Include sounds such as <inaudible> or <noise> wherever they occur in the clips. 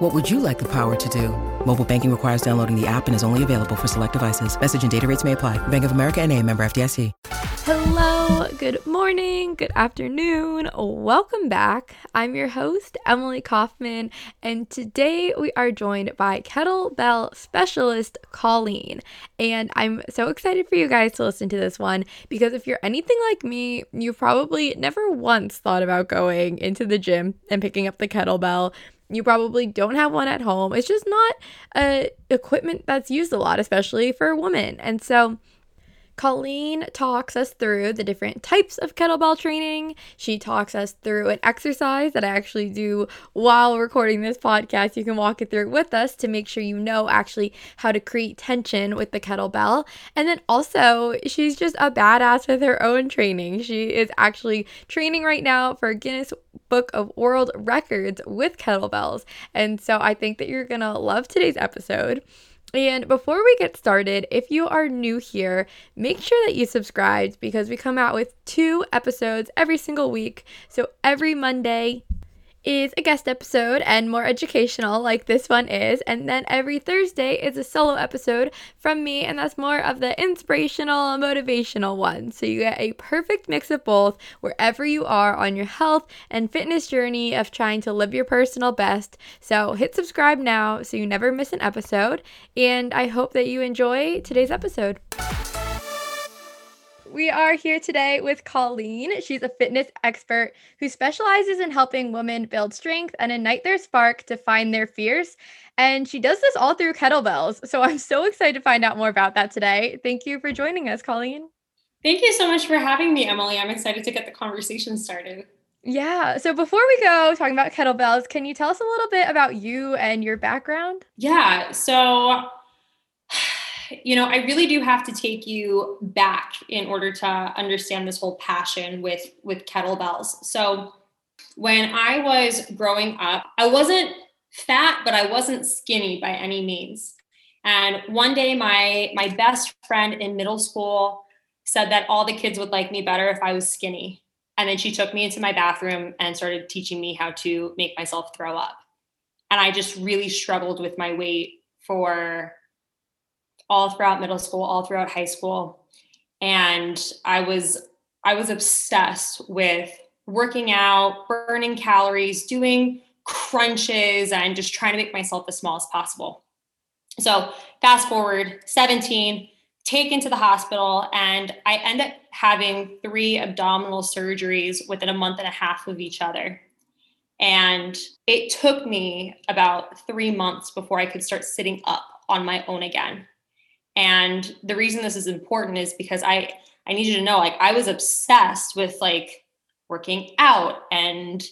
What would you like the power to do? Mobile banking requires downloading the app and is only available for select devices. Message and data rates may apply. Bank of America and a member FDIC. Hello, good morning, good afternoon. Welcome back. I'm your host, Emily Kaufman, and today we are joined by kettlebell specialist Colleen. And I'm so excited for you guys to listen to this one because if you're anything like me, you've probably never once thought about going into the gym and picking up the kettlebell you probably don't have one at home. It's just not a equipment that's used a lot, especially for a woman. And so Colleen talks us through the different types of kettlebell training. She talks us through an exercise that I actually do while recording this podcast. You can walk it through with us to make sure you know actually how to create tension with the kettlebell. And then also, she's just a badass with her own training. She is actually training right now for Guinness Book of World Records with kettlebells. And so I think that you're going to love today's episode. And before we get started, if you are new here, make sure that you subscribe because we come out with two episodes every single week. So every Monday, is a guest episode and more educational, like this one is. And then every Thursday is a solo episode from me, and that's more of the inspirational, motivational one. So you get a perfect mix of both wherever you are on your health and fitness journey of trying to live your personal best. So hit subscribe now so you never miss an episode. And I hope that you enjoy today's episode. We are here today with Colleen. She's a fitness expert who specializes in helping women build strength and ignite their spark to find their fears. And she does this all through kettlebells. So I'm so excited to find out more about that today. Thank you for joining us, Colleen. Thank you so much for having me, Emily. I'm excited to get the conversation started. Yeah. So before we go talking about kettlebells, can you tell us a little bit about you and your background? Yeah. So you know, I really do have to take you back in order to understand this whole passion with with kettlebells. So, when I was growing up, I wasn't fat, but I wasn't skinny by any means. And one day my my best friend in middle school said that all the kids would like me better if I was skinny. And then she took me into my bathroom and started teaching me how to make myself throw up. And I just really struggled with my weight for all throughout middle school, all throughout high school. And I was I was obsessed with working out, burning calories, doing crunches and just trying to make myself as small as possible. So, fast forward 17, taken to the hospital and I end up having three abdominal surgeries within a month and a half of each other. And it took me about 3 months before I could start sitting up on my own again. And the reason this is important is because I I need you to know like I was obsessed with like working out and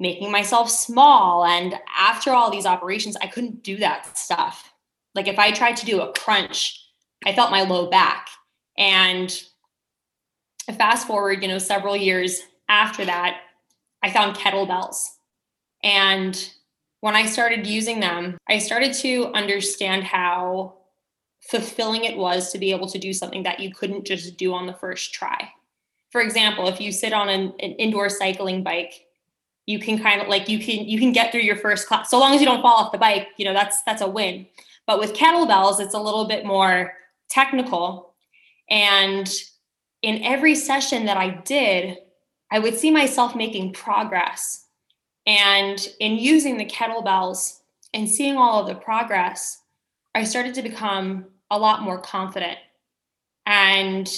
making myself small and after all these operations I couldn't do that stuff. Like if I tried to do a crunch, I felt my low back. And fast forward, you know, several years after that, I found kettlebells. And when I started using them, I started to understand how fulfilling it was to be able to do something that you couldn't just do on the first try. For example, if you sit on an, an indoor cycling bike, you can kind of like you can you can get through your first class so long as you don't fall off the bike, you know, that's that's a win. But with kettlebells, it's a little bit more technical. And in every session that I did, I would see myself making progress. And in using the kettlebells and seeing all of the progress, I started to become a lot more confident. And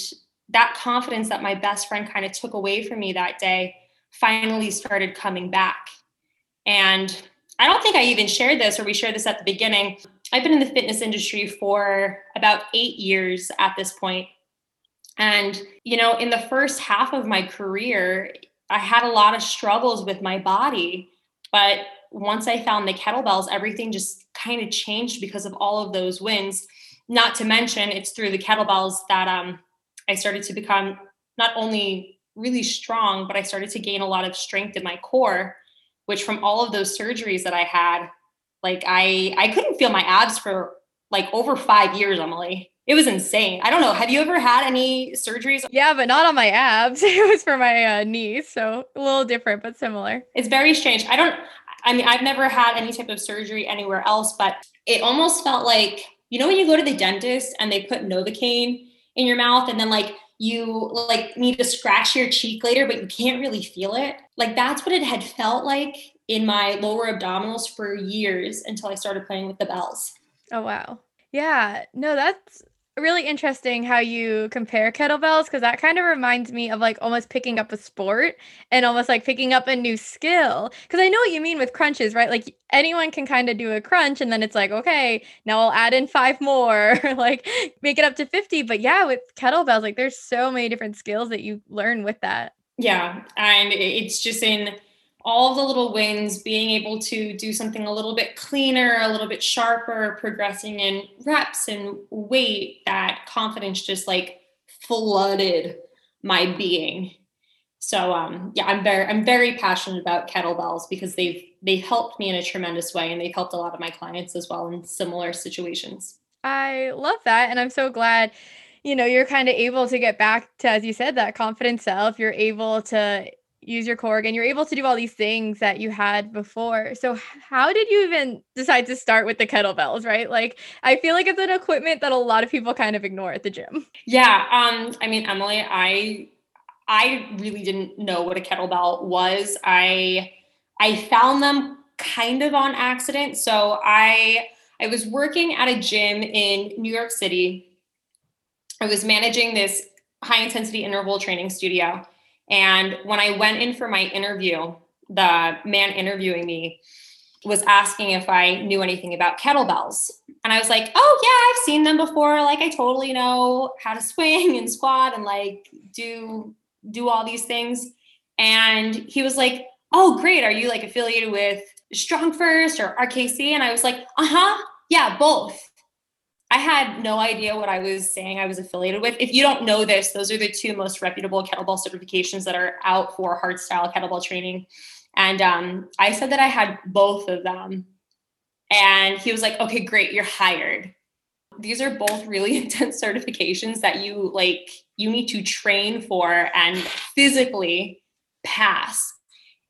that confidence that my best friend kind of took away from me that day finally started coming back. And I don't think I even shared this or we shared this at the beginning. I've been in the fitness industry for about eight years at this point. And, you know, in the first half of my career, I had a lot of struggles with my body. But once I found the kettlebells, everything just kind of changed because of all of those wins. Not to mention, it's through the kettlebells that um, I started to become not only really strong, but I started to gain a lot of strength in my core, which from all of those surgeries that I had, like I I couldn't feel my abs for like over 5 years, Emily. It was insane. I don't know. Have you ever had any surgeries? Yeah, but not on my abs. <laughs> It was for my uh, knees, so a little different but similar. It's very strange. I don't I mean, I've never had any type of surgery anywhere else, but it almost felt like, you know, when you go to the dentist and they put Novocaine in your mouth and then like you like need to scratch your cheek later, but you can't really feel it. Like that's what it had felt like in my lower abdominals for years until I started playing with the bells. Oh, wow. Yeah. No, that's really interesting how you compare kettlebells because that kind of reminds me of like almost picking up a sport and almost like picking up a new skill. Because I know what you mean with crunches, right? Like anyone can kind of do a crunch and then it's like, okay, now I'll add in five more, <laughs> like make it up to 50. But yeah, with kettlebells, like there's so many different skills that you learn with that. Yeah. And it's just in all the little wins, being able to do something a little bit cleaner, a little bit sharper, progressing in reps and weight, that confidence just like flooded my being. So um yeah, I'm very I'm very passionate about kettlebells because they've they've helped me in a tremendous way and they've helped a lot of my clients as well in similar situations. I love that and I'm so glad you know you're kind of able to get back to as you said that confident self you're able to use your core and You're able to do all these things that you had before. So how did you even decide to start with the kettlebells, right? Like I feel like it's an equipment that a lot of people kind of ignore at the gym. Yeah, um I mean Emily, I I really didn't know what a kettlebell was. I I found them kind of on accident. So I I was working at a gym in New York City. I was managing this high intensity interval training studio and when I went in for my interview, the man interviewing me was asking if I knew anything about kettlebells. And I was like, oh, yeah, I've seen them before. Like, I totally know how to swing and squat and like do do all these things. And he was like, oh, great. Are you like affiliated with Strong First or RKC? And I was like, uh huh. Yeah, both. I had no idea what I was saying I was affiliated with. If you don't know this, those are the two most reputable kettlebell certifications that are out for hardstyle kettlebell training. And um, I said that I had both of them. And he was like, okay, great, you're hired. These are both really <laughs> intense certifications that you like, you need to train for and physically pass.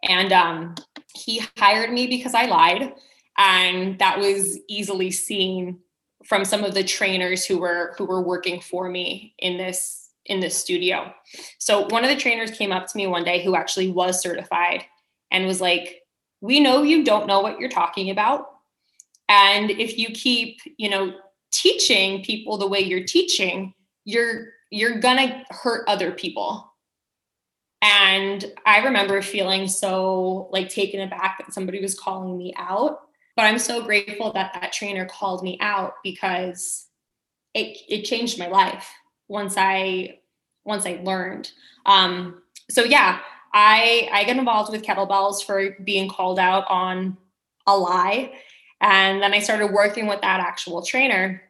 And um, he hired me because I lied. And that was easily seen from some of the trainers who were who were working for me in this in this studio. So one of the trainers came up to me one day who actually was certified and was like, "We know you don't know what you're talking about. And if you keep, you know, teaching people the way you're teaching, you're you're going to hurt other people." And I remember feeling so like taken aback that somebody was calling me out but I'm so grateful that that trainer called me out because it it changed my life once I once I learned. Um, so yeah, I I get involved with kettlebells for being called out on a lie, and then I started working with that actual trainer,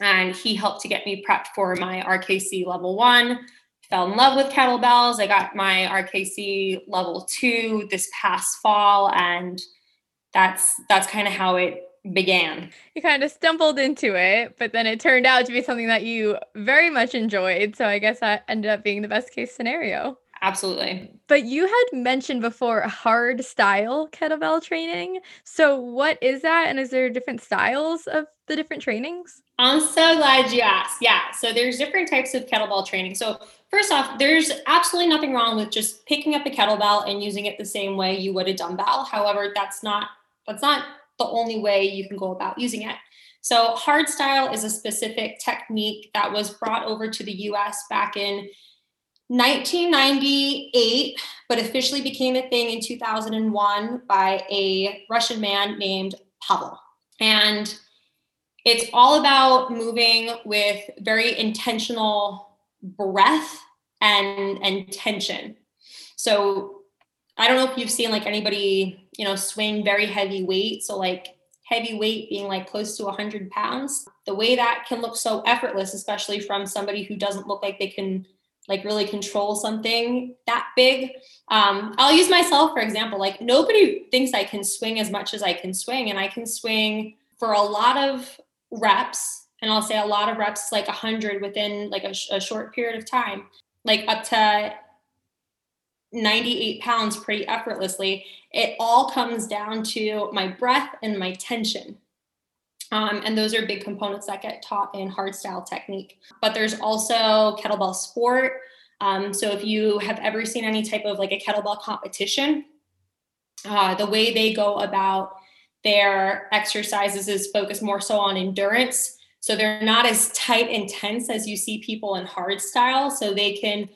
and he helped to get me prepped for my RKC level one. Fell in love with kettlebells. I got my RKC level two this past fall, and that's that's kind of how it began. You kind of stumbled into it, but then it turned out to be something that you very much enjoyed. So I guess that ended up being the best case scenario. Absolutely. But you had mentioned before hard style kettlebell training. So what is that? And is there different styles of the different trainings? I'm so glad you asked. Yeah. So there's different types of kettlebell training. So first off, there's absolutely nothing wrong with just picking up a kettlebell and using it the same way you would a dumbbell. However, that's not that's not the only way you can go about using it. So, hard style is a specific technique that was brought over to the US back in 1998, but officially became a thing in 2001 by a Russian man named Pavel. And it's all about moving with very intentional breath and, and tension. So I don't know if you've seen like anybody, you know, swing very heavy weight. So like heavy weight being like close to 100 pounds. The way that can look so effortless, especially from somebody who doesn't look like they can like really control something that big. Um, I'll use myself for example. Like nobody thinks I can swing as much as I can swing, and I can swing for a lot of reps. And I'll say a lot of reps, like 100 within like a, sh- a short period of time, like up to 98 pounds pretty effortlessly. It all comes down to my breath and my tension. Um, and those are big components that get taught in hardstyle technique. But there's also kettlebell sport. Um, so if you have ever seen any type of like a kettlebell competition, uh, the way they go about their exercises is focused more so on endurance. So they're not as tight and tense as you see people in hardstyle. So they can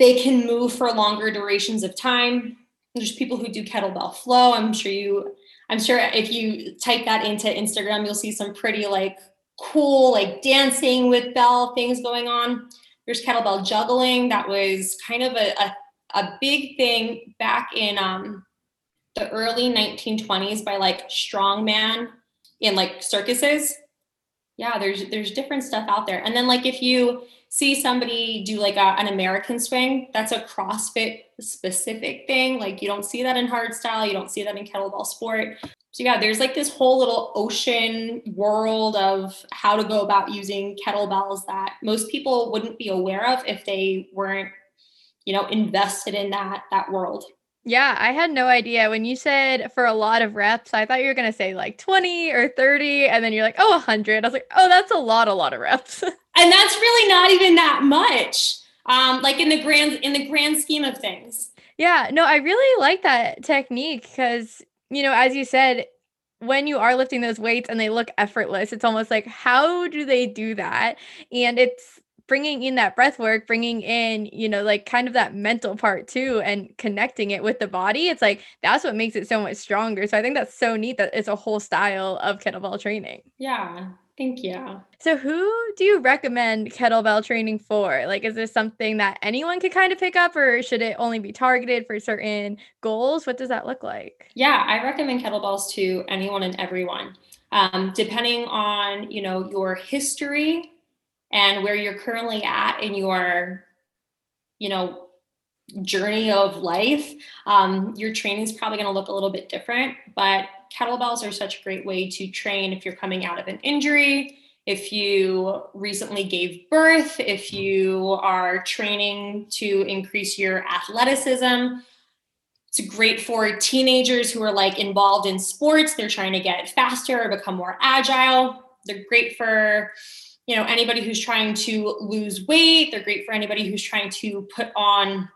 they can move for longer durations of time. There's people who do kettlebell flow. I'm sure you, I'm sure if you type that into Instagram, you'll see some pretty like cool, like dancing with bell things going on. There's kettlebell juggling. That was kind of a, a, a big thing back in um, the early 1920s by like strongman in like circuses. Yeah, there's there's different stuff out there. And then like if you see somebody do like a, an American swing, that's a CrossFit specific thing. Like you don't see that in hardstyle, you don't see that in kettlebell sport. So yeah, there's like this whole little ocean world of how to go about using kettlebells that most people wouldn't be aware of if they weren't, you know, invested in that that world. Yeah, I had no idea. When you said for a lot of reps, I thought you were going to say like 20 or 30 and then you're like, "Oh, 100." I was like, "Oh, that's a lot a lot of reps." <laughs> and that's really not even that much. Um like in the grand in the grand scheme of things. Yeah, no, I really like that technique cuz you know, as you said, when you are lifting those weights and they look effortless, it's almost like how do they do that? And it's bringing in that breath work, bringing in, you know, like kind of that mental part too, and connecting it with the body. It's like that's what makes it so much stronger. So I think that's so neat that it's a whole style of kettlebell training. Yeah. Thank you. So, who do you recommend kettlebell training for? Like, is this something that anyone could kind of pick up, or should it only be targeted for certain goals? What does that look like? Yeah, I recommend kettlebells to anyone and everyone. Um, depending on you know your history and where you're currently at in your you know journey of life um, your training is probably going to look a little bit different but kettlebells are such a great way to train if you're coming out of an injury if you recently gave birth if you are training to increase your athleticism. It's great for teenagers who are like involved in sports they're trying to get faster or become more agile. They're great for you know anybody who's trying to lose weight they're great for anybody who's trying to put on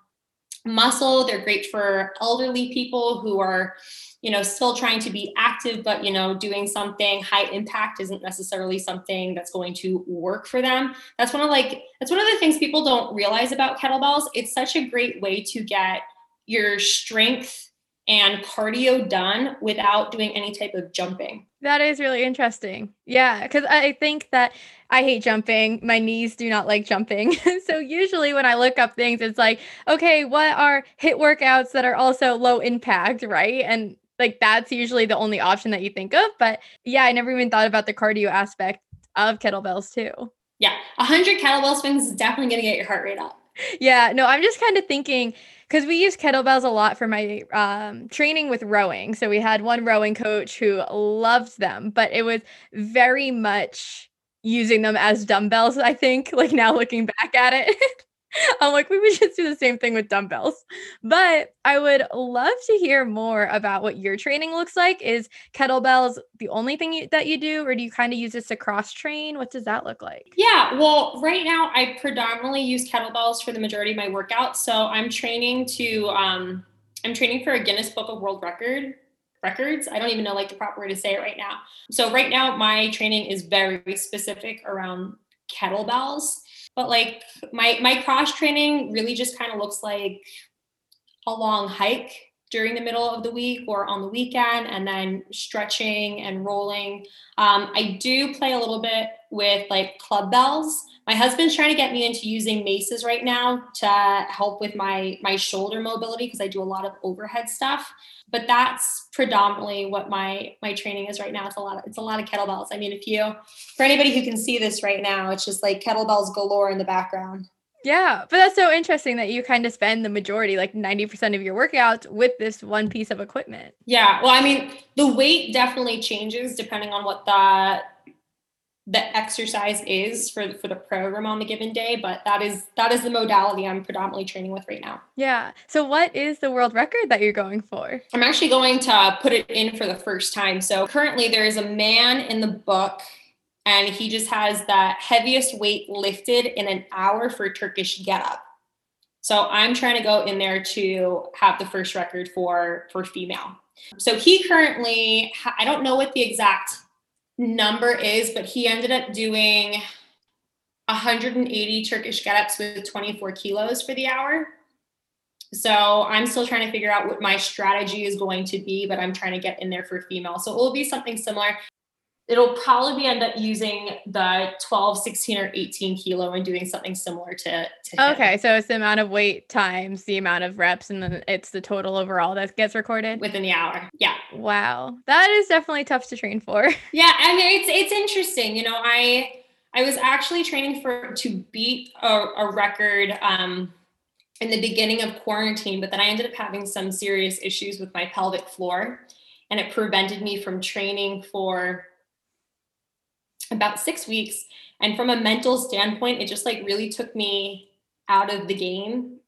muscle they're great for elderly people who are you know still trying to be active but you know doing something high impact isn't necessarily something that's going to work for them. That's one of like that's one of the things people don't realize about kettlebells. It's such a great way to get your strength and cardio done without doing any type of jumping that is really interesting. Yeah, because I think that I hate jumping. My knees do not like jumping. <laughs> so usually when I look up things, it's like, okay, what are HIIT workouts that are also low impact, right? And like that's usually the only option that you think of. But yeah, I never even thought about the cardio aspect of kettlebells too. Yeah, 100 kettlebell swings is definitely going to get your heart rate up. Yeah, no, I'm just kind of thinking because we use kettlebells a lot for my um, training with rowing. So we had one rowing coach who loved them, but it was very much using them as dumbbells, I think, like now looking back at it. <laughs> <laughs> I'm like, we would just do the same thing with dumbbells. But I would love to hear more about what your training looks like. Is kettlebells the only thing you, that you do, or do you kind of use this to cross train? What does that look like? Yeah, well, right now I predominantly use kettlebells for the majority of my workouts. So I'm training to, um, I'm training for a Guinness Book of World Record records. I don't even know like the proper way to say it right now. So right now my training is very specific around kettlebells but like my my cross training really just kind of looks like a long hike during the middle of the week or on the weekend, and then stretching and rolling. Um, I do play a little bit with like club bells. My husband's trying to get me into using maces right now to help with my my shoulder mobility because I do a lot of overhead stuff. But that's predominantly what my my training is right now. It's a lot of it's a lot of kettlebells. I mean, if you for anybody who can see this right now, it's just like kettlebells galore in the background. Yeah, but that's so interesting that you kind of spend the majority, like 90% of your workouts with this one piece of equipment. Yeah. Well, I mean, the weight definitely changes depending on what the the exercise is for for the program on the given day but that is that is the modality i'm predominantly training with right now yeah so what is the world record that you're going for i'm actually going to put it in for the first time so currently there is a man in the book and he just has the heaviest weight lifted in an hour for Turkish get up. So I'm trying to go in there to have the first record for for female. So he currently I don't know what the exact number is, but he ended up doing 180 Turkish get ups with 24 kilos for the hour. So I'm still trying to figure out what my strategy is going to be, but I'm trying to get in there for female. So it will be something similar it'll probably be end up using the 12 16 or 18 kilo and doing something similar to, to okay so it's the amount of weight times the amount of reps and then it's the total overall that gets recorded? Within the hour yeah. Wow that is definitely tough to train for. <laughs> Yeah I mean, it's it's interesting you know i i was actually training for to beat a, a record um in the beginning of quarantine but then i ended up having some serious issues with my pelvic floor and it prevented me from training for about six weeks. And from a mental standpoint, it just like really took me out of the game.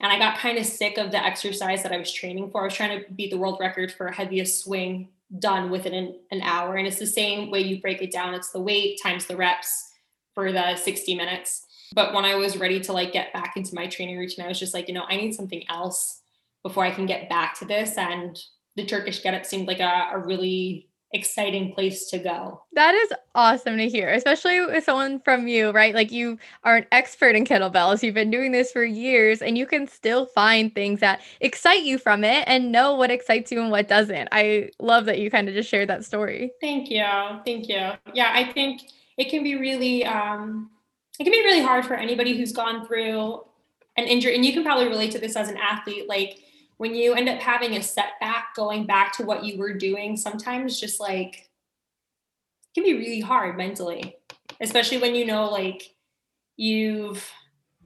And I got kind of sick of the exercise that I was training for. I was trying to beat the world record for heaviest swing done within an, an hour. And it's the same way you break it down. It's the weight times the reps for the 60 minutes. But when I was ready to like get back into my training routine, I was just like, you know, I need something else before I can get back to this. And the Turkish get up seemed like a, a really exciting place to go. That is awesome to hear, especially with someone from you, right? Like you are an expert in kettlebells. You've been doing this for years and you can still find things that excite you from it and know what excites you and what doesn't. I love that you kind of just shared that story. Thank you. Thank you. Yeah, I think it can be really um it can be really hard for anybody who's gone through an injury and you can probably relate to this as an athlete like when you end up having a setback going back to what you were doing, sometimes just like it can be really hard mentally, especially when you know like you've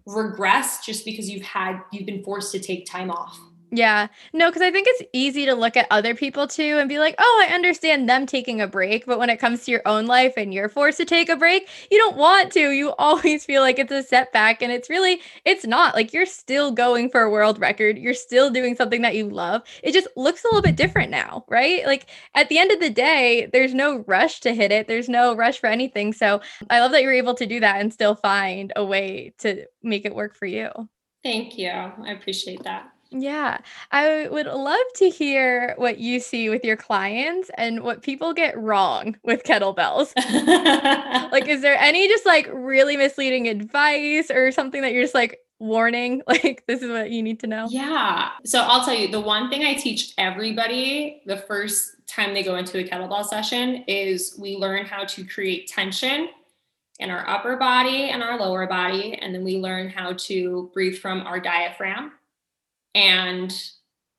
regressed just because you've had you've been forced to take time off. Yeah. No, because I think it's easy to look at other people too and be like, oh, I understand them taking a break. But when it comes to your own life and you're forced to take a break, you don't want to. You <laughs> always feel like it's a setback. And it's really, it's not like you're still going for a world record. You're still doing something that you love. It just looks a little bit different now, right? Like at the end of the day, there's no rush to hit it, there's no rush for anything. So I love that you're able to do that and still find a way to make it work for you. Thank you. I appreciate that. Yeah, I would love to hear what you see with your clients and what people get wrong with kettlebells. like, is there any just like really misleading advice or something that you're just like, warning <laughs> like this is what you need to know yeah so i'll tell you the one thing i teach everybody the first time they go into a kettlebell session is we learn how to create tension in our upper body and our lower body and then we learn how to breathe from our diaphragm and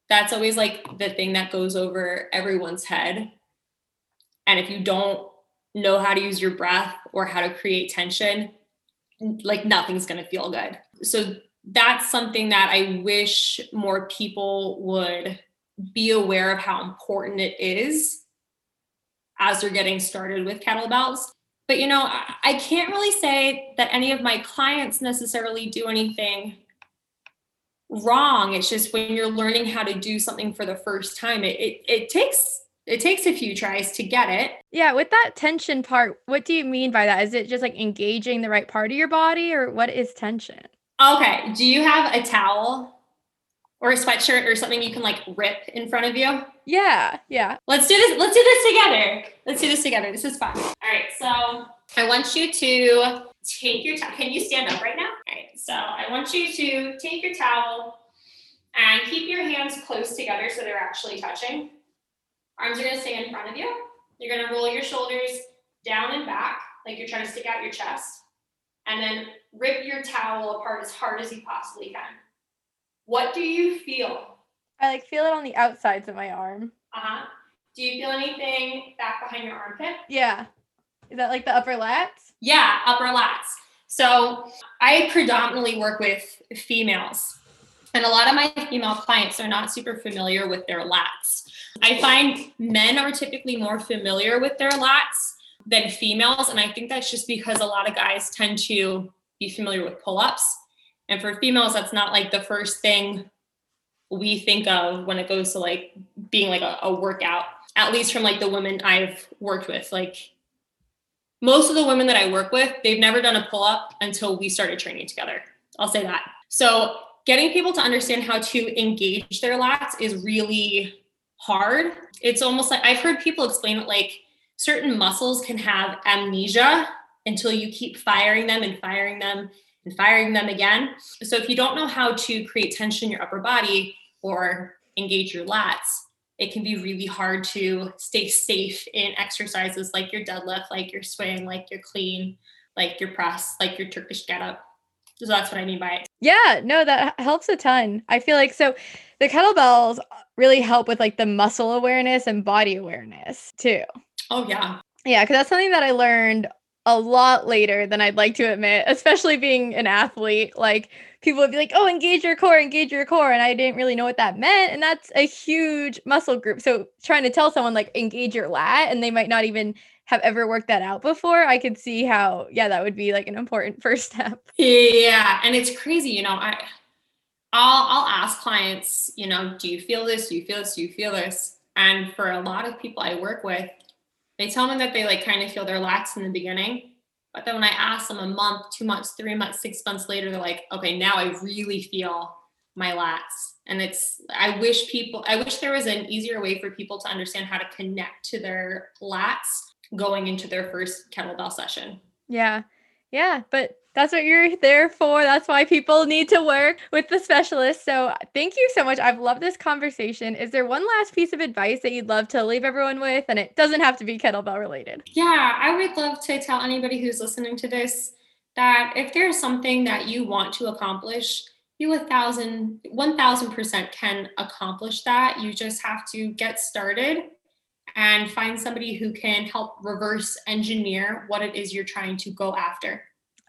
that's always like the thing that goes over everyone's head. And if you don't know how to use your breath or how to create tension, like nothing's going to feel good. So that's something that I wish more people would be aware of how important it is as they're getting started with kettlebells. But you know, I can't really say that any of my clients necessarily do anything wrong. It's just when you're learning how to do something for the first time, it, it, it takes it takes a few tries to get it. Yeah, with that tension part, what do you mean by that? Is it just like engaging the right part of your body or what is tension? Okay. Do you have a towel or a sweatshirt or something you can like rip in front of you? Yeah, yeah. Let's do this. Let's do this together. Let's do this together. This is fun. All right. So I want you to take your towel. Can you stand up right now? All right. So I want you to take your towel And keep your hands close together so they're actually touching. Arms are gonna stay in front of you. You're gonna roll your shoulders down and back, like you're trying to stick out your chest. And then rip your towel apart as hard as you possibly can. What do you feel? I like feel it on the outsides of my arm. Uh-huh. Do you feel anything back behind your armpit? Yeah. Is that like the upper lats? Yeah, upper lats. So I predominantly work with females. And a lot of my female clients are not super familiar with their lats. I find men are typically more familiar with their lats than females. And I think that's just because a lot of guys tend to be familiar with pull ups. And for females, that's not like the first thing we think of when it goes to like being like a, a workout, at least from like the women I've worked with. Like most of the women that I work with, they've never done a pull up until we started training together. I'll say that. So, getting people to understand how to engage their lats is really hard. It's almost like I've heard people explain it like certain muscles can have amnesia until you keep firing them and firing them and firing them again. So, if you don't know how to create tension in your upper body or engage your lats, it can be really hard to stay safe in exercises like your deadlift, like your swing, like your clean, like your press, like your Turkish get up. So that's what I mean by it. Yeah, no, that helps a ton. I feel like so the kettlebells really help with like the muscle awareness and body awareness too. Oh, yeah. Yeah, because that's something that I learned a lot later than I'd like to admit, especially being an athlete. Like people would be like, oh, engage your core, engage your core. And I didn't really know what that meant. And that's a huge muscle group. So trying to tell someone like engage your lat and they might not even have ever worked that out before, I could see how, yeah, that would be like an important <laughs> first step. Yeah. And it's crazy, you know, I I'll I'll ask clients, you know, do you feel this? Do you feel this? Do you feel this? And for a lot of people I work with, they tell me that they like kind of feel their lats in the beginning but then when I ask them a month, two months, three months, six months later, they're like, okay, now I really feel my lats. And it's, I wish people, I wish there was an easier way for people to understand how to connect to their lats going into their first kettlebell session. Yeah. Yeah. But that's what you're there for. That's why people need to work with the specialist. So thank you so much. I've loved this conversation. Is there one last piece of advice that you'd love to leave everyone with? And it doesn't have to be kettlebell related. Yeah, I would love to tell anybody who's listening to this that if there's something that you want to accomplish, you a thousand, one thousand percent can accomplish that. You just have to get started and find somebody who can help reverse engineer what it is you're trying to go after.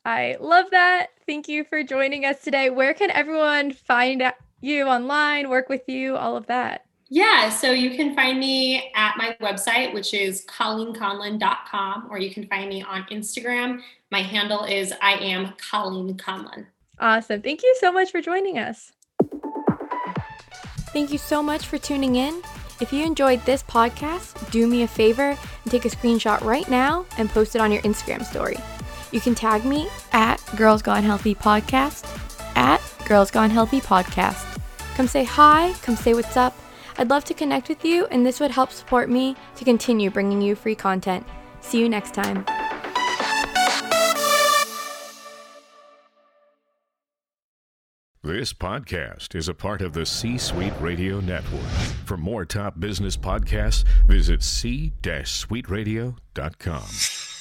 I love that. Thank you for joining us today. Where can everyone find you online, work with you, all of that? Yeah, so you can find me at my website, which is colleenconlon.com, or you can find me on Instagram. My handle is I am Colleen Conlon. Awesome. Thank you so much for joining us. Thank you so much for tuning in. If you enjoyed this podcast, do me a favor and take a screenshot right now and post it on your Instagram story. You can tag me at Girls Gone Healthy Podcast, at Girls Gone Healthy Podcast. Come say hi, come say what's up. I'd love to connect with you, and this would help support me to continue bringing you free content. See you next time. This podcast is a part of the C Suite Radio Network. For more top business podcasts, visit c-suiteradio.com.